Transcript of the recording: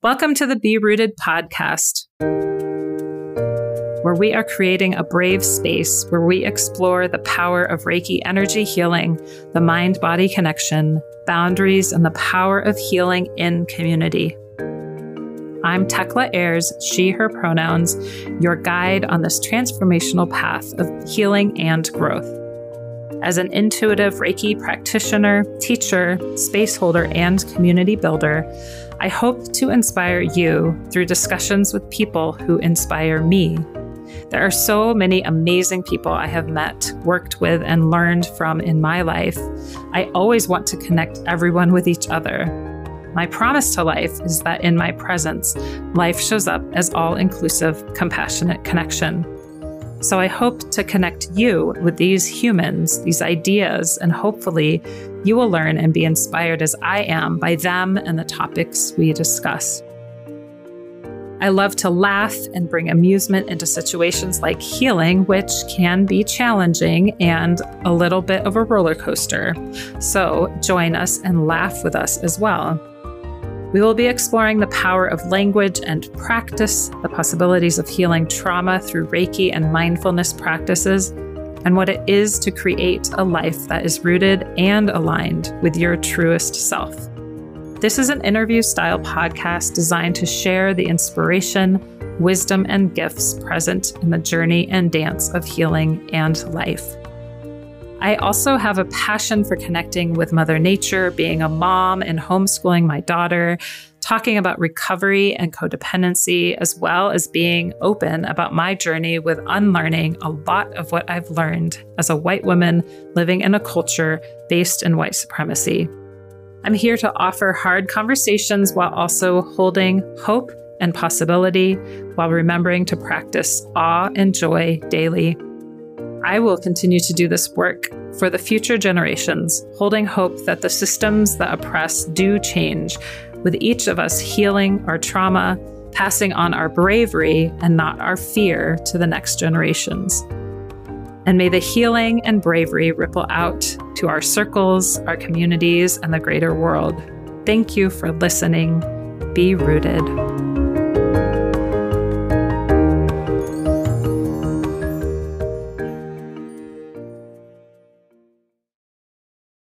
Welcome to the Be Rooted podcast, where we are creating a brave space where we explore the power of Reiki energy healing, the mind body connection, boundaries, and the power of healing in community. I'm Tekla Ayers, she, her pronouns, your guide on this transformational path of healing and growth. As an intuitive Reiki practitioner, teacher, space holder, and community builder, I hope to inspire you through discussions with people who inspire me. There are so many amazing people I have met, worked with, and learned from in my life. I always want to connect everyone with each other. My promise to life is that in my presence, life shows up as all inclusive, compassionate connection. So I hope to connect you with these humans, these ideas, and hopefully you will learn and be inspired as I am by them and the topics we discuss. I love to laugh and bring amusement into situations like healing, which can be challenging and a little bit of a roller coaster. So join us and laugh with us as well. We will be exploring the power of language and practice, the possibilities of healing trauma through Reiki and mindfulness practices, and what it is to create a life that is rooted and aligned with your truest self. This is an interview style podcast designed to share the inspiration, wisdom, and gifts present in the journey and dance of healing and life. I also have a passion for connecting with Mother Nature, being a mom and homeschooling my daughter, talking about recovery and codependency, as well as being open about my journey with unlearning a lot of what I've learned as a white woman living in a culture based in white supremacy. I'm here to offer hard conversations while also holding hope and possibility while remembering to practice awe and joy daily I will continue to do this work for the future generations, holding hope that the systems that oppress do change, with each of us healing our trauma, passing on our bravery and not our fear to the next generations. And may the healing and bravery ripple out to our circles, our communities, and the greater world. Thank you for listening. Be rooted.